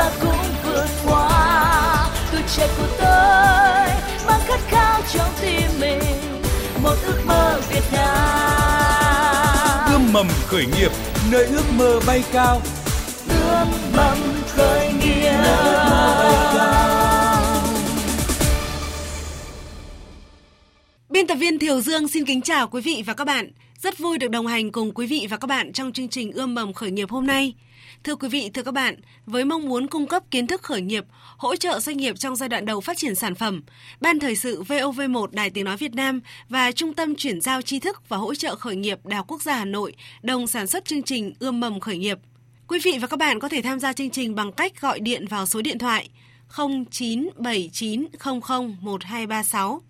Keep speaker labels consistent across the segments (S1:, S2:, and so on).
S1: ta cũng vượt qua. Tuổi trẻ của tôi mang khát khao trong tim mình. Một ước mơ Việt Nam.
S2: Ươm mầm khởi nghiệp nơi ước mơ bay cao.
S1: Ươm mầm khởi nghiệp.
S3: Biên tập viên Thiều Dương xin kính chào quý vị và các bạn. Rất vui được đồng hành cùng quý vị và các bạn trong chương trình Ươm mầm khởi nghiệp hôm nay. Thưa quý vị, thưa các bạn, với mong muốn cung cấp kiến thức khởi nghiệp, hỗ trợ doanh nghiệp trong giai đoạn đầu phát triển sản phẩm, Ban Thời sự VOV1 Đài Tiếng Nói Việt Nam và Trung tâm Chuyển giao tri thức và hỗ trợ khởi nghiệp Đại học Quốc gia Hà Nội đồng sản xuất chương trình Ươm mầm khởi nghiệp. Quý vị và các bạn có thể tham gia chương trình bằng cách gọi điện vào số điện thoại 0979001236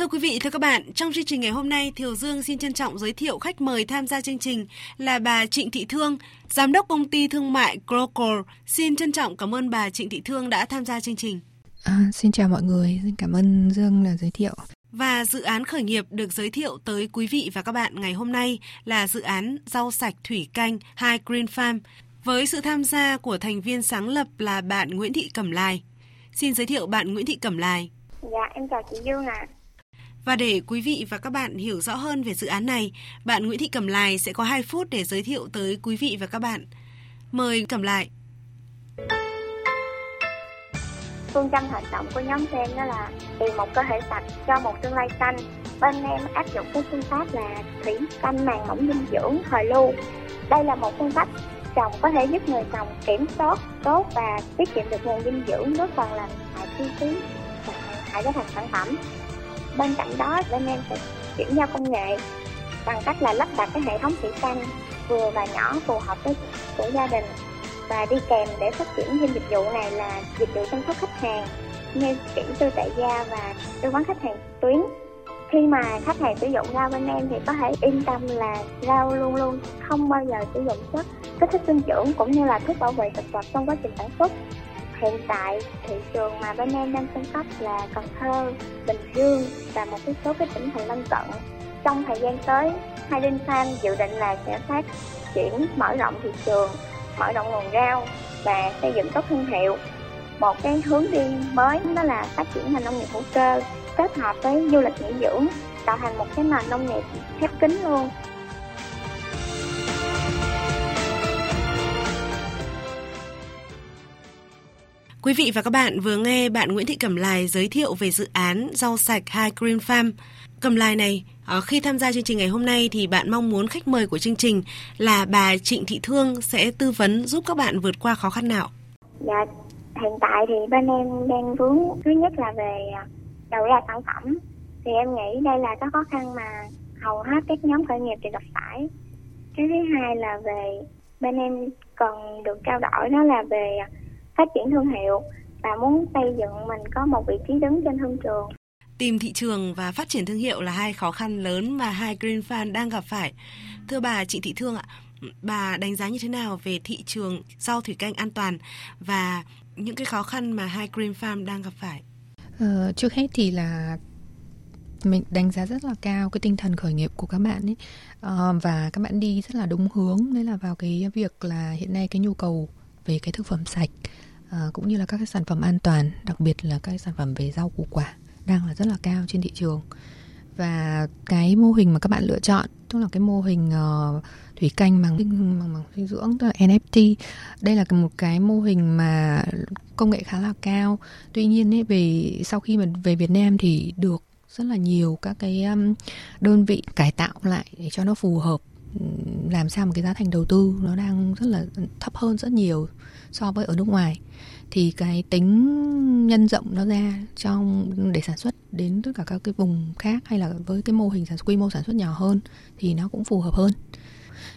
S3: Thưa quý vị, thưa các bạn, trong chương trình ngày hôm nay, Thiều Dương xin trân trọng giới thiệu khách mời tham gia chương trình là bà Trịnh Thị Thương, Giám đốc công ty thương mại Glocor. Xin trân trọng cảm ơn bà Trịnh Thị Thương đã tham gia chương trình.
S4: À, xin chào mọi người, xin cảm ơn Dương là giới thiệu.
S3: Và dự án khởi nghiệp được giới thiệu tới quý vị và các bạn ngày hôm nay là dự án rau sạch thủy canh High Green Farm với sự tham gia của thành viên sáng lập là bạn Nguyễn Thị Cẩm Lài. Xin giới thiệu bạn Nguyễn Thị Cẩm Lài.
S5: Dạ, em chào chị Dương ạ. À.
S3: Và để quý vị và các bạn hiểu rõ hơn về dự án này, bạn Nguyễn Thị Cẩm Lài sẽ có 2 phút để giới thiệu tới quý vị và các bạn. Mời Cẩm Lài.
S5: Phương châm hoạt động của nhóm em đó là tìm một cơ thể sạch cho một tương lai xanh. Bên em áp dụng cái phương pháp là thủy canh màng mỏng dinh dưỡng thời lưu. Đây là một phương pháp trồng có thể giúp người trồng kiểm soát tốt và tiết kiệm được nguồn dinh dưỡng góp phần làm hại chi phí và hại cho thành sản phẩm bên cạnh đó bên em sẽ chuyển giao công nghệ bằng cách là lắp đặt cái hệ thống thủy canh vừa và nhỏ phù hợp với của gia đình. Và đi kèm để phát triển thêm dịch vụ này là dịch vụ chăm sóc khách hàng, như chuyển tư tại gia và tư vấn khách hàng tuyến. Khi mà khách hàng sử dụng rau bên em thì có thể yên tâm là rau luôn luôn, không bao giờ sử dụng chất, kích thích sinh trưởng cũng như là thuốc bảo vệ thực vật trong quá trình sản xuất hiện tại thị trường mà bên em đang cung cấp là Cần Thơ, Bình Dương và một số cái tỉnh thành lân cận. Trong thời gian tới, hai Linh Farm dự định là sẽ phát triển mở rộng thị trường, mở rộng nguồn rau và xây dựng tốt thương hiệu. Một cái hướng đi mới đó là phát triển thành nông nghiệp hữu cơ kết hợp với du lịch nghỉ dưỡng tạo thành một cái nền nông nghiệp khép kín luôn
S3: Quý vị và các bạn vừa nghe bạn Nguyễn Thị Cẩm Lài giới thiệu về dự án rau sạch High Green Farm. Cẩm Lài này, ờ, khi tham gia chương trình ngày hôm nay thì bạn mong muốn khách mời của chương trình là bà Trịnh Thị Thương sẽ tư vấn giúp các bạn vượt qua khó khăn nào?
S5: Dạ, hiện tại thì bên em đang vướng thứ nhất là về ờ, đầu ra sản phẩm. Thì em nghĩ đây là cái khó khăn mà hầu hết các nhóm khởi nghiệp đều gặp phải. Cái thứ hai là về bên em cần được trao đổi đó là về phát triển thương hiệu và muốn xây dựng mình có một vị trí đứng trên thương trường.
S3: Tìm thị trường và phát triển thương hiệu là hai khó khăn lớn mà hai Green Farm đang gặp phải. Thưa bà Trịnh Thị Thương ạ, bà đánh giá như thế nào về thị trường rau thủy canh an toàn và những cái khó khăn mà hai Green Farm đang gặp phải?
S4: Ờ, trước hết thì là mình đánh giá rất là cao cái tinh thần khởi nghiệp của các bạn ấy à, và các bạn đi rất là đúng hướng đấy là vào cái việc là hiện nay cái nhu cầu về cái thực phẩm sạch à, cũng như là các cái sản phẩm an toàn đặc biệt là các cái sản phẩm về rau củ quả đang là rất là cao trên thị trường. Và cái mô hình mà các bạn lựa chọn tức là cái mô hình uh, thủy canh bằng bằng, bằng dinh dưỡng tức là NFT đây là một cái mô hình mà công nghệ khá là cao. Tuy nhiên ấy, về sau khi mà về Việt Nam thì được rất là nhiều các cái um, đơn vị cải tạo lại để cho nó phù hợp làm sao mà cái giá thành đầu tư nó đang rất là thấp hơn rất nhiều so với ở nước ngoài. Thì cái tính nhân rộng nó ra trong để sản xuất đến tất cả các cái vùng khác hay là với cái mô hình sản xuất quy mô sản xuất nhỏ hơn thì nó cũng phù hợp hơn.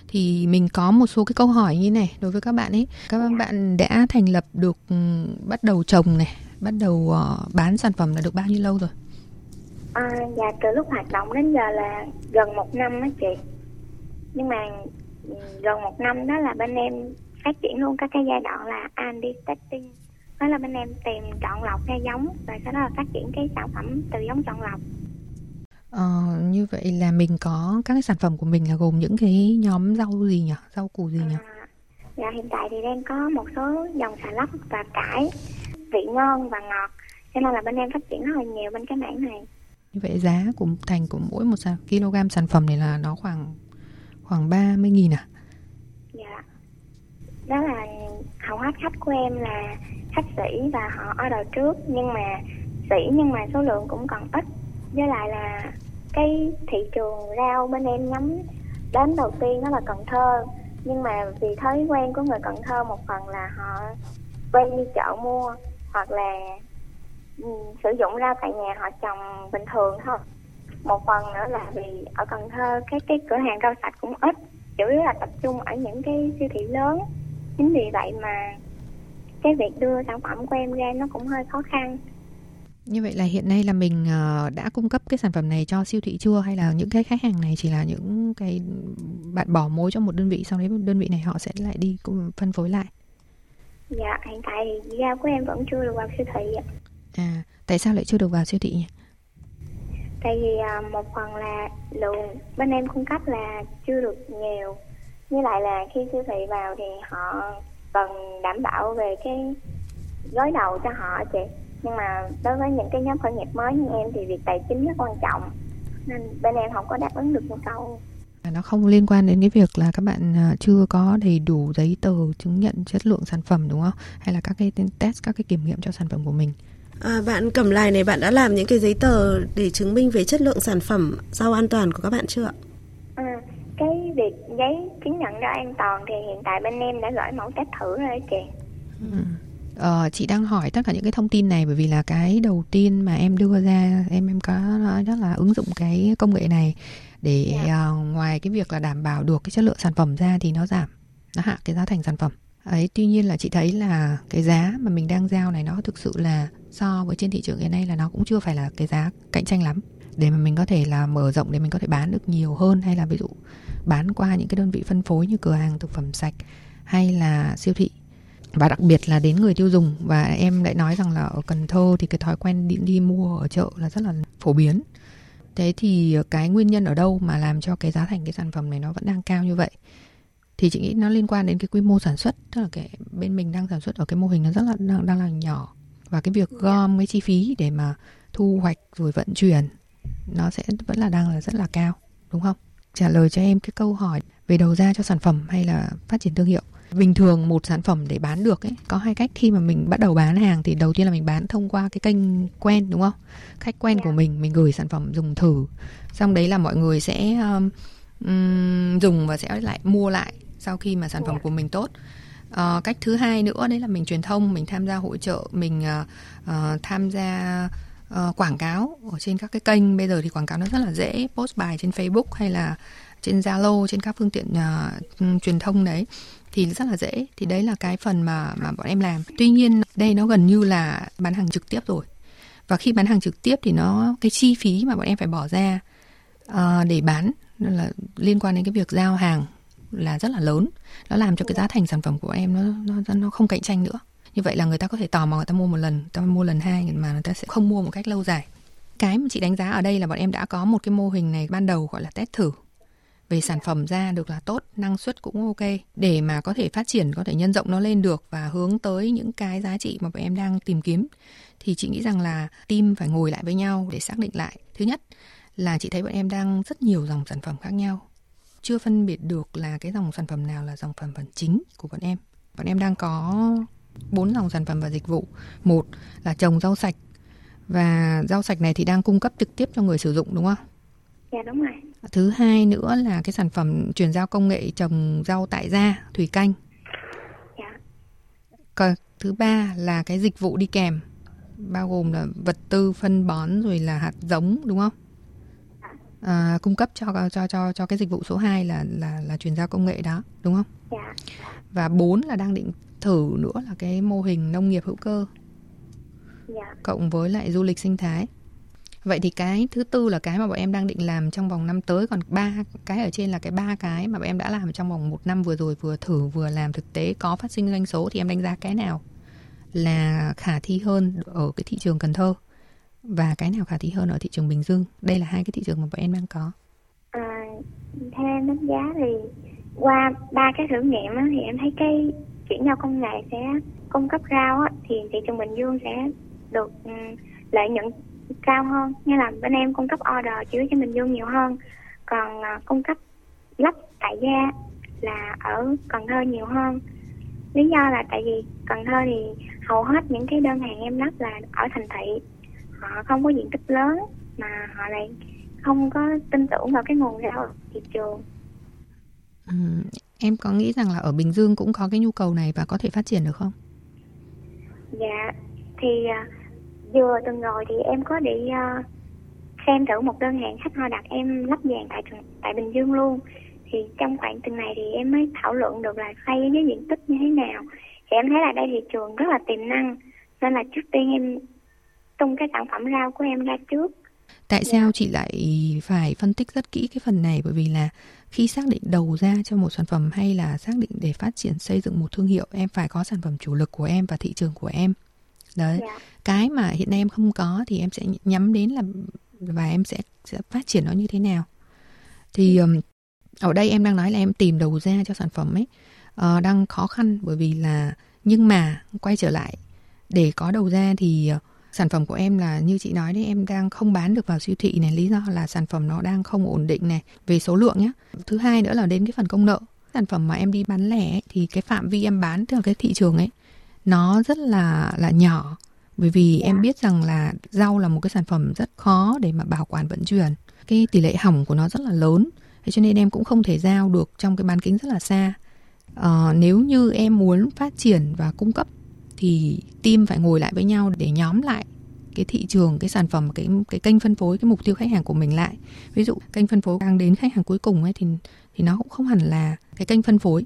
S4: Thì mình có một số cái câu hỏi như này đối với các bạn ấy. Các bạn đã thành lập được bắt đầu trồng này bắt đầu uh, bán sản phẩm là được bao nhiêu lâu rồi?
S5: À, dạ từ lúc hoạt động đến giờ là gần một năm á chị nhưng mà gần một năm đó là bên em phát triển luôn các cái giai đoạn là R&D testing đó là bên em tìm chọn lọc cây giống và sau đó là phát triển cái sản phẩm từ giống chọn lọc
S4: Ờ, như vậy là mình có các cái sản phẩm của mình là gồm những cái nhóm rau gì nhỉ? Rau củ gì nhỉ? À,
S5: Dạ hiện tại thì đang có một số dòng xà lách và cải vị ngon và ngọt cho nên là bên em phát triển rất là nhiều bên cái mảng này.
S4: Như vậy giá của thành của mỗi một kg sản phẩm này là nó khoảng khoảng 30 nghìn à?
S5: Dạ. Đó là hầu hết khách của em là khách sĩ và họ order trước, nhưng mà sĩ nhưng mà số lượng cũng còn ít với lại là cái thị trường rau bên em nhắm đến đầu tiên đó là Cần Thơ, nhưng mà vì thói quen của người Cần Thơ một phần là họ quen đi chợ mua hoặc là ừ, sử dụng rau tại nhà họ trồng bình thường thôi một phần nữa là vì ở Cần Thơ cái cái cửa hàng rau sạch cũng ít chủ yếu là tập trung ở những cái siêu thị lớn chính vì vậy mà cái việc đưa sản phẩm của em ra nó cũng hơi khó khăn
S4: Như vậy là hiện nay là mình ờ, đã cung cấp cái sản phẩm này cho siêu thị chưa hay là những cái khách hàng này chỉ là những cái bạn bỏ mối cho một đơn vị sau đấy đơn vị này họ sẽ lại đi phân phối lại.
S5: dạ hiện tại thì rau của em vẫn chưa được vào siêu thị ạ
S4: À, tại sao lại chưa được vào siêu thị nhỉ?
S5: Tại vì à, một phần là lượng bên em cung cấp là chưa được nhiều với lại là khi siêu thị vào thì họ cần đảm bảo về cái gói đầu cho họ chị nhưng mà đối với những cái nhóm khởi nghiệp mới như em thì việc tài chính rất quan trọng nên bên em không có đáp ứng được nhu cầu
S4: à, Nó không liên quan đến cái việc là các bạn à, chưa có đầy đủ giấy tờ chứng nhận chất lượng sản phẩm đúng không? Hay là các cái test, các cái kiểm nghiệm cho sản phẩm của mình.
S3: À, bạn Cẩm Lài này bạn đã làm những cái giấy tờ để chứng minh về chất lượng sản phẩm rau an toàn của các bạn chưa ạ?
S5: à, cái việc giấy chứng nhận rau an toàn thì hiện tại bên em đã gửi mẫu test thử rồi chị.
S4: Ờ, chị đang hỏi tất cả những cái thông tin này bởi vì là cái đầu tiên mà em đưa ra em em có nói đó là ứng dụng cái công nghệ này để ờ, ngoài cái việc là đảm bảo được cái chất lượng sản phẩm ra thì nó giảm nó hạ cái giá thành sản phẩm ấy tuy nhiên là chị thấy là cái giá mà mình đang giao này nó thực sự là so với trên thị trường hiện nay là nó cũng chưa phải là cái giá cạnh tranh lắm. Để mà mình có thể là mở rộng để mình có thể bán được nhiều hơn hay là ví dụ bán qua những cái đơn vị phân phối như cửa hàng thực phẩm sạch hay là siêu thị. Và đặc biệt là đến người tiêu dùng. Và em lại nói rằng là ở Cần Thơ thì cái thói quen đi, đi mua ở chợ là rất là phổ biến. Thế thì cái nguyên nhân ở đâu mà làm cho cái giá thành cái sản phẩm này nó vẫn đang cao như vậy? Thì chị nghĩ nó liên quan đến cái quy mô sản xuất tức là cái bên mình đang sản xuất ở cái mô hình nó rất là đang, đang là nhỏ. Và cái việc gom cái chi phí để mà thu hoạch rồi vận chuyển nó sẽ vẫn là đang là rất là cao đúng không? Trả lời cho em cái câu hỏi về đầu ra cho sản phẩm hay là phát triển thương hiệu. Bình thường một sản phẩm để bán được ấy có hai cách. Khi mà mình bắt đầu bán hàng thì đầu tiên là mình bán thông qua cái kênh quen đúng không? Khách quen của mình mình gửi sản phẩm dùng thử. Xong đấy là mọi người sẽ um, um, dùng và sẽ lại mua lại sau khi mà sản phẩm của mình tốt. Ờ, cách thứ hai nữa đấy là mình truyền thông mình tham gia hội trợ mình ờ, tham gia ờ, quảng cáo ở trên các cái kênh. Bây giờ thì quảng cáo nó rất là dễ post bài trên Facebook hay là trên Zalo trên các phương tiện ừm, truyền thông đấy thì rất là dễ. Thì đấy là cái phần mà mà bọn em làm. Tuy nhiên đây nó gần như là bán hàng trực tiếp rồi. Và khi bán hàng trực tiếp thì nó cái chi phí mà bọn em phải bỏ ra ờ, để bán là liên quan đến cái việc giao hàng là rất là lớn. Nó làm cho cái giá thành sản phẩm của em nó nó nó không cạnh tranh nữa. Như vậy là người ta có thể tò mò, người ta mua một lần, người ta mua lần hai mà người ta sẽ không mua một cách lâu dài. Cái mà chị đánh giá ở đây là bọn em đã có một cái mô hình này ban đầu gọi là test thử. Về sản phẩm ra được là tốt, năng suất cũng ok. Để mà có thể phát triển, có thể nhân rộng nó lên được và hướng tới những cái giá trị mà bọn em đang tìm kiếm, thì chị nghĩ rằng là team phải ngồi lại với nhau để xác định lại. Thứ nhất là chị thấy bọn em đang rất nhiều dòng sản phẩm khác nhau chưa phân biệt được là cái dòng sản phẩm nào là dòng sản phẩm chính của bọn em. Bọn em đang có bốn dòng sản phẩm và dịch vụ. Một là trồng rau sạch. Và rau sạch này thì đang cung cấp trực tiếp cho người sử dụng đúng không?
S5: Dạ đúng rồi.
S4: Thứ hai nữa là cái sản phẩm chuyển giao công nghệ trồng rau tại gia thủy canh.
S5: Dạ.
S4: Còn thứ ba là cái dịch vụ đi kèm bao gồm là vật tư phân bón rồi là hạt giống đúng không à, cung cấp cho cho cho cho cái dịch vụ số 2 là là là chuyển giao công nghệ đó đúng không?
S5: Dạ.
S4: Và bốn là đang định thử nữa là cái mô hình nông nghiệp hữu cơ.
S5: Dạ.
S4: Cộng với lại du lịch sinh thái. Vậy thì cái thứ tư là cái mà bọn em đang định làm trong vòng năm tới còn ba cái ở trên là cái ba cái mà bọn em đã làm trong vòng một năm vừa rồi vừa thử vừa làm thực tế có phát sinh doanh số thì em đánh giá cái nào là khả thi hơn ở cái thị trường Cần Thơ và cái nào khả thi hơn ở thị trường Bình Dương? Đây là hai cái thị trường mà bọn em đang có.
S5: À, theo em đánh giá thì qua ba cái thử nghiệm á, thì em thấy cái chuyển giao công nghệ sẽ cung cấp rau á, thì thị trường Bình Dương sẽ được um, lợi nhuận cao hơn. Như là bên em cung cấp order chủ cho Bình Dương nhiều hơn. Còn uh, cung cấp lắp tại gia là ở Cần Thơ nhiều hơn. Lý do là tại vì Cần Thơ thì hầu hết những cái đơn hàng em lắp là ở thành thị họ không có diện tích lớn mà họ lại không có tin tưởng vào cái nguồn rau thị trường.
S4: Ừ, em có nghĩ rằng là ở Bình Dương cũng có cái nhu cầu này và có thể phát triển được không?
S5: Dạ thì uh, vừa tuần rồi thì em có đi uh, xem thử một đơn hàng khách họ đặt em lắp vàng tại tại Bình Dương luôn. Thì trong khoảng tuần này thì em mới thảo luận được là xây cái diện tích như thế nào. Thì em thấy là đây thị trường rất là tiềm năng nên là trước tiên em tung cái sản phẩm rau của em ra trước.
S4: Tại sao chị lại phải phân tích rất kỹ cái phần này? Bởi vì là khi xác định đầu ra cho một sản phẩm hay là xác định để phát triển xây dựng một thương hiệu em phải có sản phẩm chủ lực của em và thị trường của em. Đấy. Yeah. cái mà hiện nay em không có thì em sẽ nhắm đến là và em sẽ, sẽ phát triển nó như thế nào. Thì um, ở đây em đang nói là em tìm đầu ra cho sản phẩm ấy uh, đang khó khăn bởi vì là nhưng mà quay trở lại để có đầu ra thì uh, sản phẩm của em là như chị nói đấy em đang không bán được vào siêu thị này. Lý do là sản phẩm nó đang không ổn định này về số lượng nhé thứ hai nữa là đến cái phần công nợ. Sản phẩm mà em đi bán lẻ ấy, thì cái phạm vi em bán theo cái thị trường ấy nó rất là là nhỏ. Bởi vì em biết rằng là rau là một cái sản phẩm rất khó để mà bảo quản vận chuyển. Cái tỷ lệ hỏng của nó rất là lớn. Thế cho nên em cũng không thể giao được trong cái bán kính rất là xa. À, nếu như em muốn phát triển và cung cấp thì team phải ngồi lại với nhau để nhóm lại cái thị trường, cái sản phẩm, cái cái kênh phân phối, cái mục tiêu khách hàng của mình lại. Ví dụ kênh phân phối đang đến khách hàng cuối cùng ấy thì thì nó cũng không hẳn là cái kênh phân phối.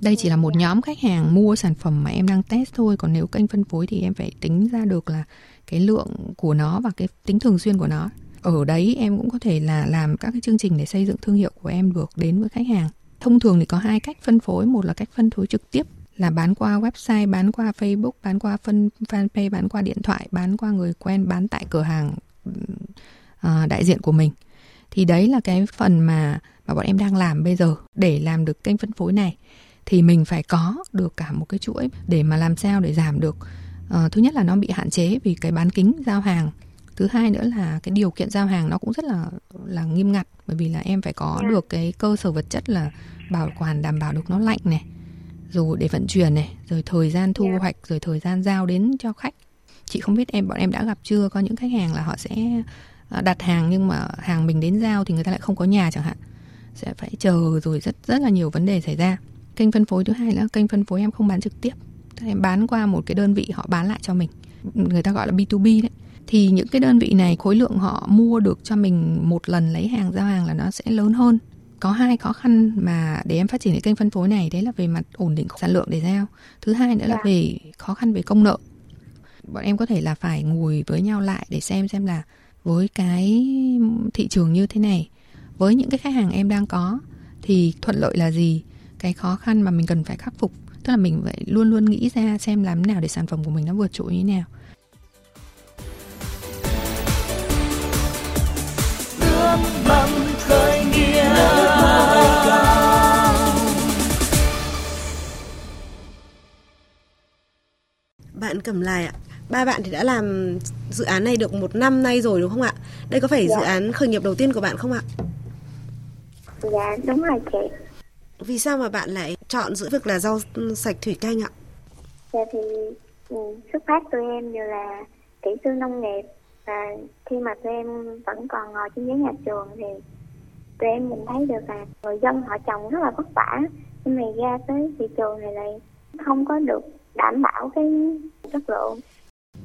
S4: Đây chỉ là một nhóm khách hàng mua sản phẩm mà em đang test thôi, còn nếu kênh phân phối thì em phải tính ra được là cái lượng của nó và cái tính thường xuyên của nó. Ở đấy em cũng có thể là làm các cái chương trình để xây dựng thương hiệu của em được đến với khách hàng. Thông thường thì có hai cách phân phối, một là cách phân phối trực tiếp là bán qua website bán qua facebook bán qua phân fanpage bán qua điện thoại bán qua người quen bán tại cửa hàng uh, đại diện của mình. Thì đấy là cái phần mà mà bọn em đang làm bây giờ. Để làm được kênh phân phối này thì mình phải có được cả một cái chuỗi để mà làm sao để giảm được. Uh, thứ nhất là nó bị hạn chế vì cái bán kính giao hàng. Thứ hai nữa là cái điều kiện giao hàng nó cũng rất là là nghiêm ngặt bởi vì là em phải có dạ. được cái cơ sở vật chất là bảo quản đảm bảo được nó lạnh này rồi để vận chuyển này rồi thời gian thu yeah. Dạ. hoạch rồi thời gian giao đến cho khách. Chị không biết em bọn em đã gặp chưa? Có những khách hàng là họ sẽ à, đặt hàng nhưng mà hàng mình đến giao thì người ta lại không có nhà chẳng hạn. Sẽ phải chờ rồi rất rất là nhiều vấn đề xảy ra. Kênh phân phối thứ hai là kênh phân phối em không bán trực tiếp. Em bán qua một cái đơn vị họ bán lại cho mình. Người ta gọi là B2B đấy. Thì những cái đơn vị này khối lượng họ mua được cho mình một lần lấy hàng giao hàng là nó sẽ lớn hơn có hai khó khăn mà để em phát triển cái kênh phân phối này đấy là về mặt ổn định sản lượng để giao. Thứ hai nữa là dạ. về khó khăn về công nợ. Bọn em có thể là phải ngồi với nhau lại để xem xem là với cái thị trường như thế này với những cái khách hàng em đang có thì thuận lợi là gì? Cái khó khăn mà mình cần phải khắc phục. Tức là mình phải luôn luôn nghĩ ra xem làm nào để sản phẩm của mình nó vượt trội như thế nào.
S1: Khởi nghiệp
S3: bạn cầm lại ạ. Ba bạn thì đã làm dự án này được một năm nay rồi đúng không ạ? Đây có phải dạ. dự án khởi nghiệp đầu tiên của bạn không ạ?
S5: Dạ đúng rồi chị.
S3: Vì sao mà bạn lại chọn giữ việc là rau sạch thủy canh ạ?
S5: Dạ thì ừ, xuất phát từ em như là kỹ sư nông nghiệp và khi mà tụi em vẫn còn ngồi trên ghế nhà trường thì tụi em nhìn thấy được là người dân họ trồng rất là vất vả. Nhưng mà ra tới thị trường này lại không có được đảm bảo cái chất lượng.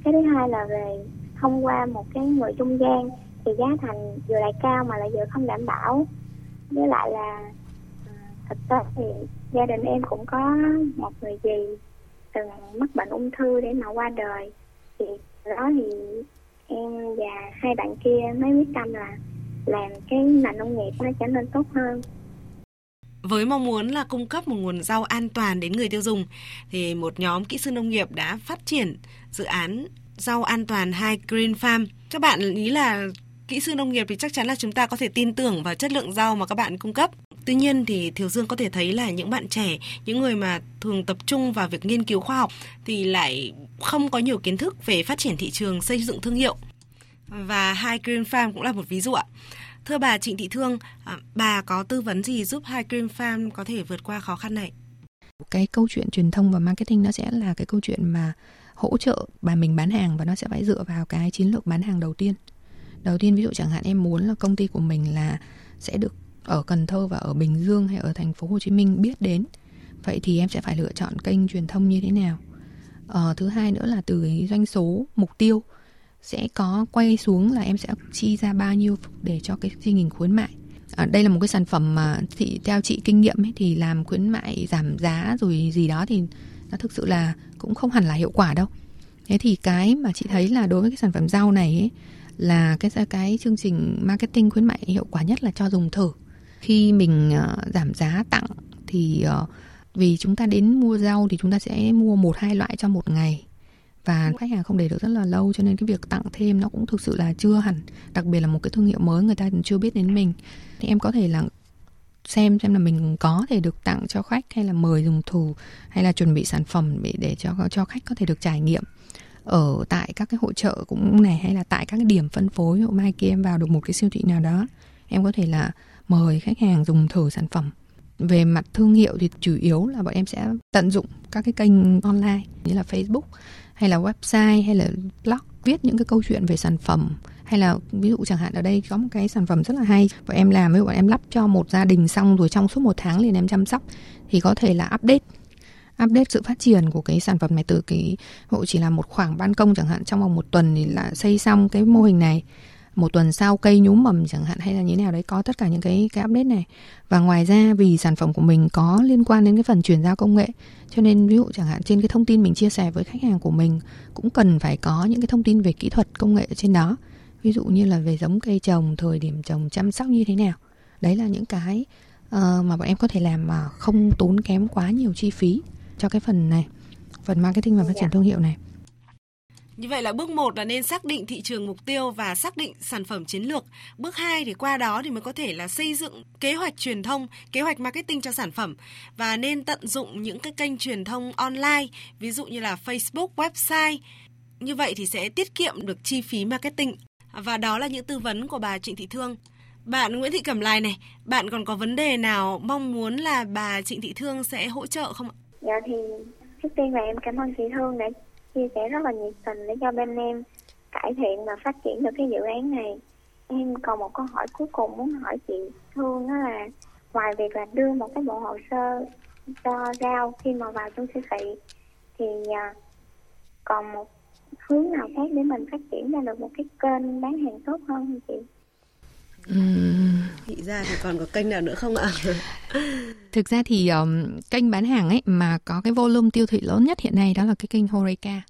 S5: Cái thứ hai là về thông qua một cái người trung gian thì giá thành vừa lại cao mà lại vừa không đảm bảo. Với lại là à, thực tế thì gia đình em cũng có một người dì từng mắc bệnh ung thư để mà qua đời. Thì đó thì em và hai bạn kia mới quyết tâm là làm cái nền nông nghiệp nó trở nên tốt hơn
S3: với mong muốn là cung cấp một nguồn rau an toàn đến người tiêu dùng thì một nhóm kỹ sư nông nghiệp đã phát triển dự án rau an toàn hai Green Farm. Các bạn ý là kỹ sư nông nghiệp thì chắc chắn là chúng ta có thể tin tưởng vào chất lượng rau mà các bạn cung cấp. Tuy nhiên thì Thiều Dương có thể thấy là những bạn trẻ, những người mà thường tập trung vào việc nghiên cứu khoa học thì lại không có nhiều kiến thức về phát triển thị trường, xây dựng thương hiệu. Và High Green Farm cũng là một ví dụ ạ. Thưa bà Trịnh Thị Thương, à, bà có tư vấn gì giúp High Green Farm có thể vượt qua khó khăn này?
S4: Cái câu chuyện truyền thông và marketing nó sẽ là cái câu chuyện mà hỗ trợ bà mình bán hàng và nó sẽ phải dựa vào cái chiến lược bán hàng đầu tiên. Đầu tiên ví dụ chẳng hạn em muốn là công ty của mình là sẽ được ở Cần Thơ và ở Bình Dương hay ở thành phố Hồ Chí Minh biết đến. Vậy thì em sẽ phải lựa chọn kênh truyền thông như thế nào? Ờ, thứ hai nữa là từ cái doanh số mục tiêu sẽ có quay xuống là em sẽ chi ra bao nhiêu để cho cái chương trình khuyến mại. À, đây là một cái sản phẩm mà chị theo chị kinh nghiệm ấy, thì làm khuyến mại giảm giá rồi gì đó thì nó thực sự là cũng không hẳn là hiệu quả đâu. Thế thì cái mà chị thấy là đối với cái sản phẩm rau này ấy, là cái cái chương trình marketing khuyến mại hiệu quả nhất là cho dùng thử. Khi mình uh, giảm giá tặng thì uh, vì chúng ta đến mua rau thì chúng ta sẽ mua một hai loại cho một ngày và khách hàng không để được rất là lâu cho nên cái việc tặng thêm nó cũng thực sự là chưa hẳn. Đặc biệt là một cái thương hiệu mới người ta chưa biết đến mình. Thì em có thể là xem xem là mình có thể được tặng cho khách hay là mời dùng thử hay là chuẩn bị sản phẩm để để cho cho khách có thể được trải nghiệm ở tại các cái hội trợ cũng này hay là tại các cái điểm phân phối ví mai kia em vào được một cái siêu thị nào đó em có thể là mời khách hàng dùng thử sản phẩm. Về mặt thương hiệu thì chủ yếu là bọn em sẽ tận dụng các cái kênh online như là Facebook hay là website, hay là blog viết những cái câu chuyện về sản phẩm, hay là ví dụ chẳng hạn ở đây có một cái sản phẩm rất là hay và em làm với bọn em lắp cho một gia đình xong rồi trong suốt một tháng liền em chăm sóc, thì có thể là update update sự phát triển của cái sản phẩm này từ cái hộ chỉ là một khoảng ban công chẳng hạn, trong vòng một tuần thì là xây xong cái mô hình này một tuần sau cây nhúm mầm chẳng hạn hay là như thế nào đấy có tất cả những cái cái update này. Và ngoài ra vì sản phẩm của mình có liên quan đến cái phần chuyển giao công nghệ cho nên ví dụ chẳng hạn trên cái thông tin mình chia sẻ với khách hàng của mình cũng cần phải có những cái thông tin về kỹ thuật công nghệ trên đó. Ví dụ như là về giống cây trồng thời điểm trồng chăm sóc như thế nào. Đấy là những cái uh, mà bọn em có thể làm mà không tốn kém quá nhiều chi phí cho cái phần này phần marketing và phát triển thương hiệu này
S3: như vậy là bước 1 là nên xác định thị trường mục tiêu và xác định sản phẩm chiến lược. Bước 2 thì qua đó thì mới có thể là xây dựng kế hoạch truyền thông, kế hoạch marketing cho sản phẩm và nên tận dụng những cái kênh truyền thông online, ví dụ như là Facebook, website. Như vậy thì sẽ tiết kiệm được chi phí marketing. Và đó là những tư vấn của bà Trịnh Thị Thương. Bạn Nguyễn Thị Cẩm Lai này, bạn còn có vấn đề nào mong muốn là bà Trịnh Thị Thương sẽ hỗ trợ không ạ?
S5: Dạ thì trước tiên là em cảm ơn chị Thương đã chia sẻ rất là nhiệt tình để cho bên em cải thiện và phát triển được cái dự án này em còn một câu hỏi cuối cùng muốn hỏi chị Thương đó là, ngoài việc là đưa một cái bộ hồ sơ cho rau khi mà vào trong siêu thị, thì à, còn một hướng nào khác để mình phát triển ra được một cái kênh bán hàng tốt hơn không chị?
S3: Thị ra thì còn có kênh nào nữa không ạ?
S4: Thực ra thì um, kênh bán hàng ấy mà có cái volume tiêu thụ lớn nhất hiện nay đó là cái kênh Horeca.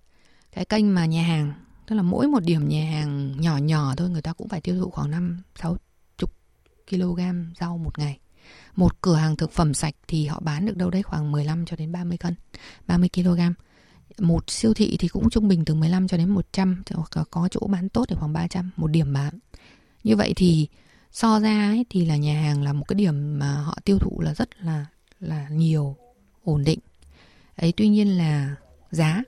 S4: Cái kênh mà nhà hàng, tức là mỗi một điểm nhà hàng nhỏ nhỏ thôi người ta cũng phải tiêu thụ khoảng 5 6 chục kg rau một ngày. Một cửa hàng thực phẩm sạch thì họ bán được đâu đấy khoảng 15 cho đến 30 cân, 30 kg. Một siêu thị thì cũng trung bình từ 15 cho đến 100, hoặc có chỗ bán tốt thì khoảng 300 một điểm bán. Như vậy thì so ra ấy, thì là nhà hàng là một cái điểm mà họ tiêu thụ là rất là là nhiều ổn định. Ấy tuy nhiên là giá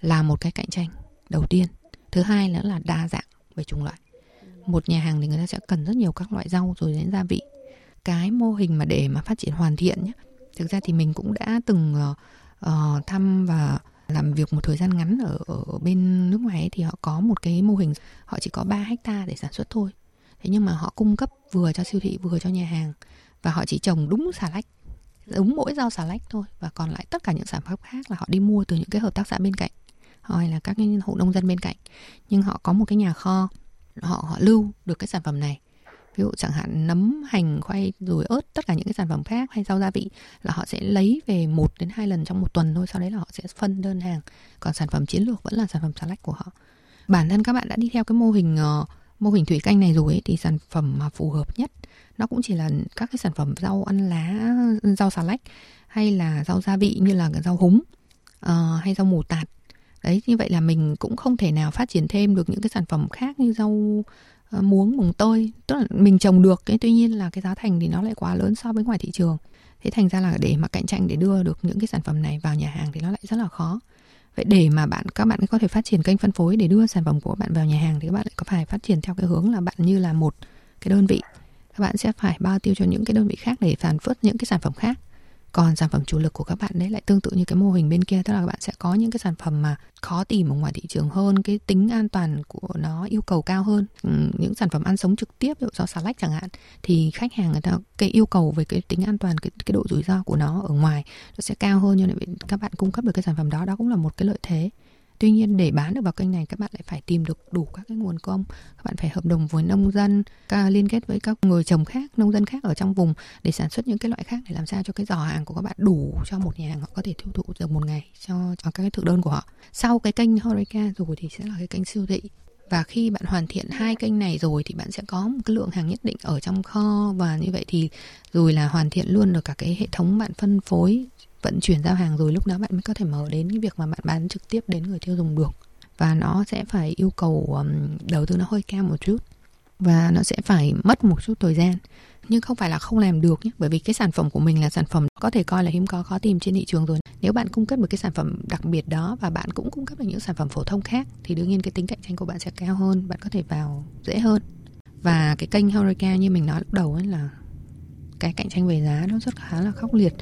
S4: là một cái cạnh tranh đầu tiên. Thứ hai nữa là đa dạng về chủng loại. Một nhà hàng thì người ta sẽ cần rất nhiều các loại rau rồi đến gia vị. Cái mô hình mà để mà phát triển hoàn thiện nhé thực ra thì mình cũng đã từng uh, thăm và làm việc một thời gian ngắn ở, ở bên nước ngoài ấy, thì họ có một cái mô hình họ chỉ có 3 hecta để sản xuất thôi thế nhưng mà họ cung cấp vừa cho siêu thị vừa cho nhà hàng. Và họ chỉ trồng đúng xà lách đúng mỗi rau xà lách thôi. Và còn lại tất cả những sản phẩm khác là họ đi mua từ những cái hợp tác xã bên cạnh hay là các cái hộ nông dân bên cạnh. Nhưng họ có một cái nhà kho họ họ lưu được cái sản phẩm này. Ví dụ chẳng hạn nấm hành khoai rồi ớt tất cả những cái sản phẩm khác hay rau gia vị là họ sẽ lấy về một đến hai lần trong một tuần thôi. Sau đấy là họ sẽ phân đơn hàng. Còn sản phẩm chiến lược vẫn là sản phẩm xà lách của họ. Bản thân các bạn đã đi theo cái mô hình uh, mô hình thủy canh này rồi ấy, thì sản phẩm mà phù hợp nhất nó cũng chỉ là các cái sản phẩm rau ăn lá rau xà lách hay là rau gia vị như là rau húng uh, hay rau mù tạt. Đấy như vậy là mình cũng không thể nào phát triển thêm được những cái sản phẩm khác như rau uh, muống mồng tơi. Tức là mình trồng được cái tuy nhiên là cái giá thành thì nó lại quá lớn so với ngoài thị trường. Thế thành ra là để mà cạnh tranh để đưa được những cái sản phẩm này vào nhà hàng thì nó lại rất là khó vậy để mà bạn, các bạn có thể phát triển kênh phân phối để đưa sản phẩm của bạn vào nhà hàng thì các bạn lại có phải phát triển theo cái hướng là bạn như là một cái đơn vị. Các bạn sẽ phải bao tiêu cho những cái đơn vị khác để sản xuất những cái sản phẩm khác còn sản phẩm chủ lực của các bạn đấy lại tương tự như cái mô hình bên kia tức là các bạn sẽ có những cái sản phẩm mà khó tìm ở ngoài thị trường hơn cái tính an toàn của nó yêu cầu cao hơn. Ừ, những sản phẩm ăn sống trực tiếp ví dụ do xà lách chẳng hạn thì khách hàng người ta cái yêu cầu về cái tính an toàn cái, cái độ rủi ro của nó ở ngoài nó sẽ cao hơn nhưng các bạn cung cấp được cái sản phẩm đó đó cũng là một cái lợi thế. Tuy nhiên để bán được vào kênh này các bạn lại phải tìm được đủ các cái nguồn cung, các bạn phải hợp đồng với nông dân, à, liên kết với các người trồng khác, nông dân khác ở trong vùng để sản xuất những cái loại khác để làm sao cho cái giỏ hàng của các bạn đủ cho một nhà hàng họ có thể tiêu thụ được một ngày cho cho các cái thực đơn của họ. Sau cái kênh Horeca rồi thì sẽ là cái kênh siêu thị và khi bạn hoàn thiện hai kênh này rồi thì bạn sẽ có một cái lượng hàng nhất định ở trong kho và như vậy thì rồi là hoàn thiện luôn được cả cái hệ thống bạn phân phối vận chuyển giao hàng rồi lúc đó bạn mới có thể mở đến cái việc mà bạn bán trực tiếp đến người tiêu dùng được. Và nó sẽ phải yêu cầu um, đầu tư nó hơi cao một chút. Và nó sẽ phải mất một chút thời gian. Nhưng không phải là không làm được nhé bởi vì cái sản phẩm của mình là sản phẩm có thể coi là hiếm có khó tìm trên thị trường rồi. Nếu bạn cung cấp một cái sản phẩm đặc biệt đó và bạn cũng cung cấp được những sản phẩm phổ thông khác thì đương nhiên cái tính cạnh tranh của bạn sẽ cao hơn bạn có thể vào dễ hơn. Và cái kênh Horeca như mình nói lúc đầu ấy là cái cạnh tranh về giá nó rất khá là khốc liệt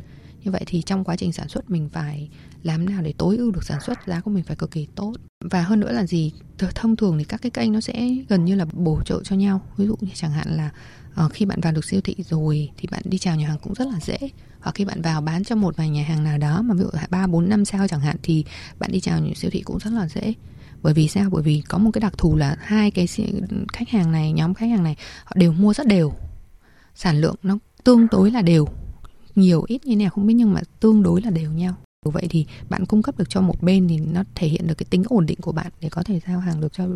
S4: như vậy thì trong quá trình sản xuất mình phải làm nào để tối ưu được sản xuất giá của mình phải cực kỳ tốt? Và hơn nữa là gì? Thông thường thì các cái kênh nó sẽ gần như là bổ trợ cho nhau. Ví dụ như chẳng hạn là uh, khi bạn vào được siêu thị rồi thì bạn đi chào nhà hàng cũng rất là dễ. Hoặc khi bạn vào bán cho một vài nhà hàng nào đó mà ví dụ ba bốn năm sao chẳng hạn thì bạn đi chào những siêu thị cũng rất là dễ. Bởi vì sao? Bởi vì có một cái đặc thù là hai cái khách hàng này nhóm khách hàng này họ đều mua rất đều. Sản lượng nó tương đối là đều nhiều ít như nào không biết nhưng mà tương đối là đều nhau vậy thì bạn cung cấp được cho một bên thì nó thể hiện được cái tính ổn định của bạn để có thể giao hàng được cho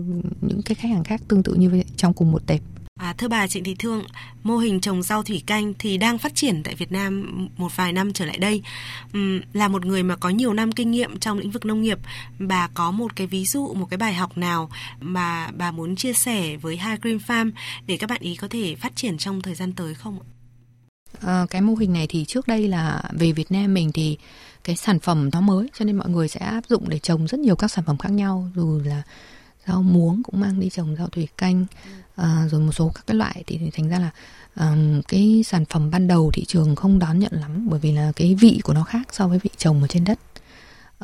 S4: những cái khách hàng khác tương tự như vậy trong cùng một tệp
S3: À, thưa bà Trịnh Thị Thương, mô hình trồng rau thủy canh thì đang phát triển tại Việt Nam một vài năm trở lại đây. Uhm, là một người mà có nhiều năm kinh nghiệm trong lĩnh vực nông nghiệp, bà có một cái ví dụ, một cái bài học nào mà bà muốn chia sẻ với Hai Green Farm để các bạn ý có thể phát triển trong thời gian tới không ạ?
S4: À, cái mô hình này thì trước đây là về Việt Nam mình thì cái sản phẩm nó mới cho nên mọi người sẽ áp dụng để trồng rất nhiều các sản phẩm khác nhau dù là rau muống cũng mang đi trồng rau thủy canh à, rồi một số các cái loại. Thì thành ra là um, cái sản phẩm ban đầu thị trường không đón nhận lắm bởi vì là cái vị của nó khác so với vị trồng ở trên đất.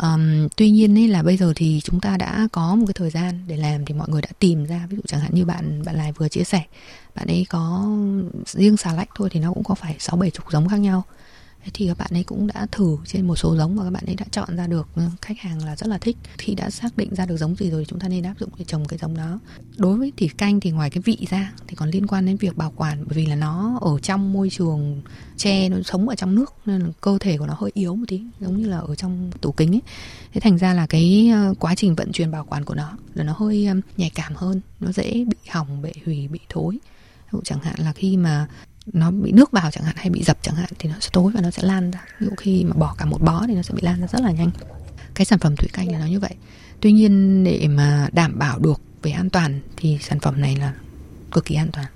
S4: Um, tuy nhiên ấy là bây giờ thì chúng ta đã có một cái thời gian để làm thì mọi người đã tìm ra. Ví dụ chẳng hạn như bạn bạn lại vừa chia sẻ bạn ấy có riêng xà lách thôi thì nó cũng có phải sáu bảy chục giống khác nhau thì các bạn ấy cũng đã thử trên một số giống và các bạn ấy đã chọn ra được ừ, khách hàng là rất là thích. Khi đã xác định ra được giống gì rồi chúng ta nên áp dụng để trồng cái giống đó. Đối với thủy canh thì ngoài cái vị ra thì còn liên quan đến việc bảo quản, bởi vì là nó ở trong môi trường tre, nó sống ở trong nước nên là cơ thể của nó hơi yếu một tí, giống như là ở trong tủ kính ấy. Thế thành ra là cái ờ, quá trình vận chuyển bảo quản của nó là nó hơi ờ, nhạy cảm hơn, nó dễ bị hỏng bị hủy, bị thối. Chẳng hạn là khi mà nó bị nước vào chẳng hạn hay bị dập chẳng hạn thì nó sẽ tối và nó sẽ lan ra. Ví dụ khi mà bỏ cả một bó thì nó sẽ bị lan ra rất là nhanh. Cái sản phẩm thủy canh là nó như vậy. Tuy nhiên để mà đảm bảo được về an toàn thì sản phẩm này là cực kỳ an toàn.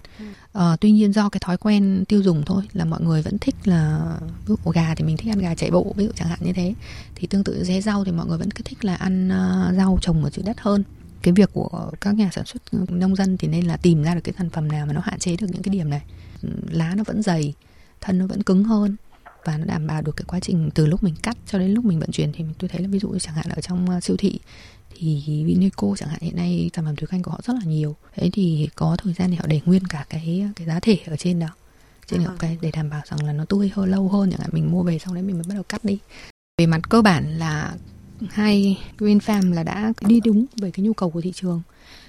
S4: À, tuy nhiên do cái thói quen tiêu dùng thôi là mọi người vẫn thích là ví dụ gà thì mình thích ăn gà chạy bộ ví dụ chẳng hạn như thế. Thì tương tự rau rau thì mọi người vẫn cứ thích là ăn uh, rau trồng ở dưới đất hơn. Cái việc của các nhà sản xuất nông dân thì nên là tìm ra được cái sản phẩm nào mà nó hạn chế được những cái điểm này lá nó vẫn dày thân nó vẫn cứng hơn và nó đảm bảo được cái quá trình từ lúc mình cắt cho đến lúc mình vận chuyển thì tôi thấy là ví dụ chẳng hạn ở trong uh, siêu thị thì Vinico chẳng hạn hiện nay sản phẩm thủy canh của họ rất là nhiều. Thế thì có thời gian thì họ để nguyên cả cái cái giá thể ở trên đó trên à. cái để đảm bảo rằng là nó tươi hơn lâu hơn chẳng hạn mình mua về xong đấy mình mới bắt đầu cắt đi. Về mặt cơ bản là hai Green Farm là đã đi đúng về cái nhu cầu của thị trường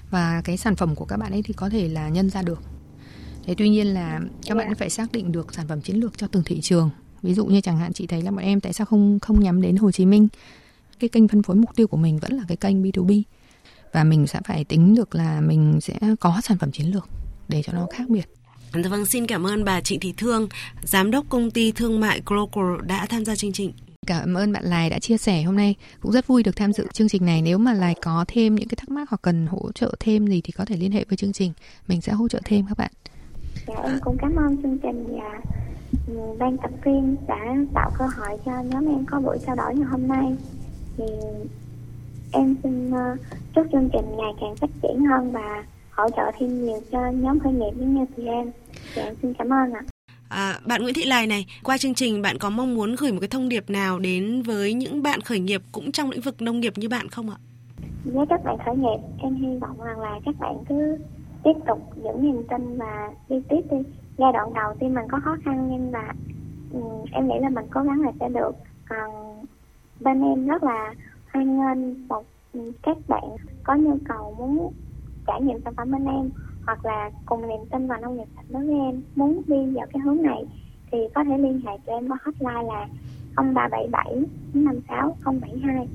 S4: và cái sản phẩm của các bạn ấy thì có thể là nhân ra được thế tuy nhiên là các bạn phải xác định được sản phẩm chiến lược cho từng thị trường ví dụ như chẳng hạn chị thấy là bọn em tại sao không không nhắm đến Hồ Chí Minh cái kênh phân phối mục tiêu của mình vẫn là cái kênh B2B và mình sẽ phải tính được là mình sẽ có sản phẩm chiến lược để cho nó khác biệt
S3: Dạ vâng, xin cảm ơn bà Trịnh Thị Thương, Giám đốc công ty thương mại Global đã tham gia chương trình.
S4: Cảm ơn bạn Lài đã chia sẻ hôm nay. Cũng rất vui được tham dự chương trình này. Nếu mà Lài có thêm những cái thắc mắc hoặc cần hỗ trợ thêm gì thì có thể liên hệ với chương trình. Mình sẽ hỗ trợ thêm các bạn.
S5: Dạ em cũng cảm ơn chương trình và ban tập viên đã tạo cơ hội cho nhóm em có buổi trao đổi như hôm nay. Thì em xin uh, chúc chương trình ngày càng phát triển hơn và hỗ trợ thêm nhiều cho nhóm khởi nghiệp giống như tụi em. Dạ em xin cảm ơn ạ.
S3: À, bạn Nguyễn Thị Lai này, qua chương trình bạn có mong muốn gửi một cái thông điệp nào đến với những bạn khởi nghiệp cũng trong lĩnh vực nông nghiệp như bạn không ạ?
S5: Với các bạn khởi nghiệp, em hy vọng rằng là các bạn cứ tiếp tục giữ niềm tin và đi tiếp đi. Giai đoạn đầu thì mình có khó khăn nhưng mà um, em nghĩ là mình cố gắng là sẽ được. Còn bên em rất là hoan nghênh một các bạn có nhu cầu muốn trải nghiệm sản phẩm bên em hoặc là cùng niềm tin vào nông nghiệp sạch đối với em muốn đi vào cái hướng này thì có thể liên hệ cho em qua hotline là 0377 956 072.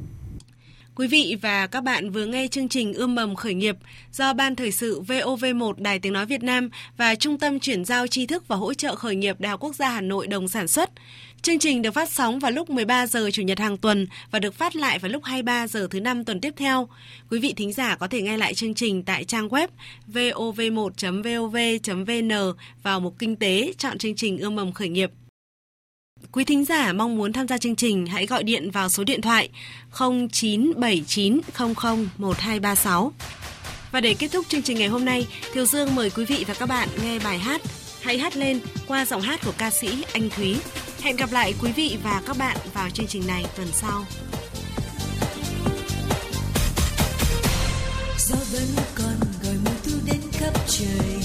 S3: Quý vị và các bạn vừa nghe chương trình Ươm mầm khởi nghiệp do Ban Thời sự VOV1 Đài Tiếng Nói Việt Nam và Trung tâm Chuyển giao tri thức và hỗ trợ khởi nghiệp Đại học Quốc gia Hà Nội đồng sản xuất. Chương trình được phát sóng vào lúc 13 giờ Chủ nhật hàng tuần và được phát lại vào lúc 23 giờ thứ năm tuần tiếp theo. Quý vị thính giả có thể nghe lại chương trình tại trang web vov1.vov.vn vào mục Kinh tế, chọn chương trình Ươm mầm khởi nghiệp. Quý thính giả mong muốn tham gia chương trình hãy gọi điện vào số điện thoại 0979001236. Và để kết thúc chương trình ngày hôm nay, Thiều Dương mời quý vị và các bạn nghe bài hát Hãy hát lên qua giọng hát của ca sĩ Anh Thúy. Hẹn gặp lại quý vị và các bạn vào chương trình này tuần sau.
S1: Gió vẫn còn gọi mùa thu đến khắp trời,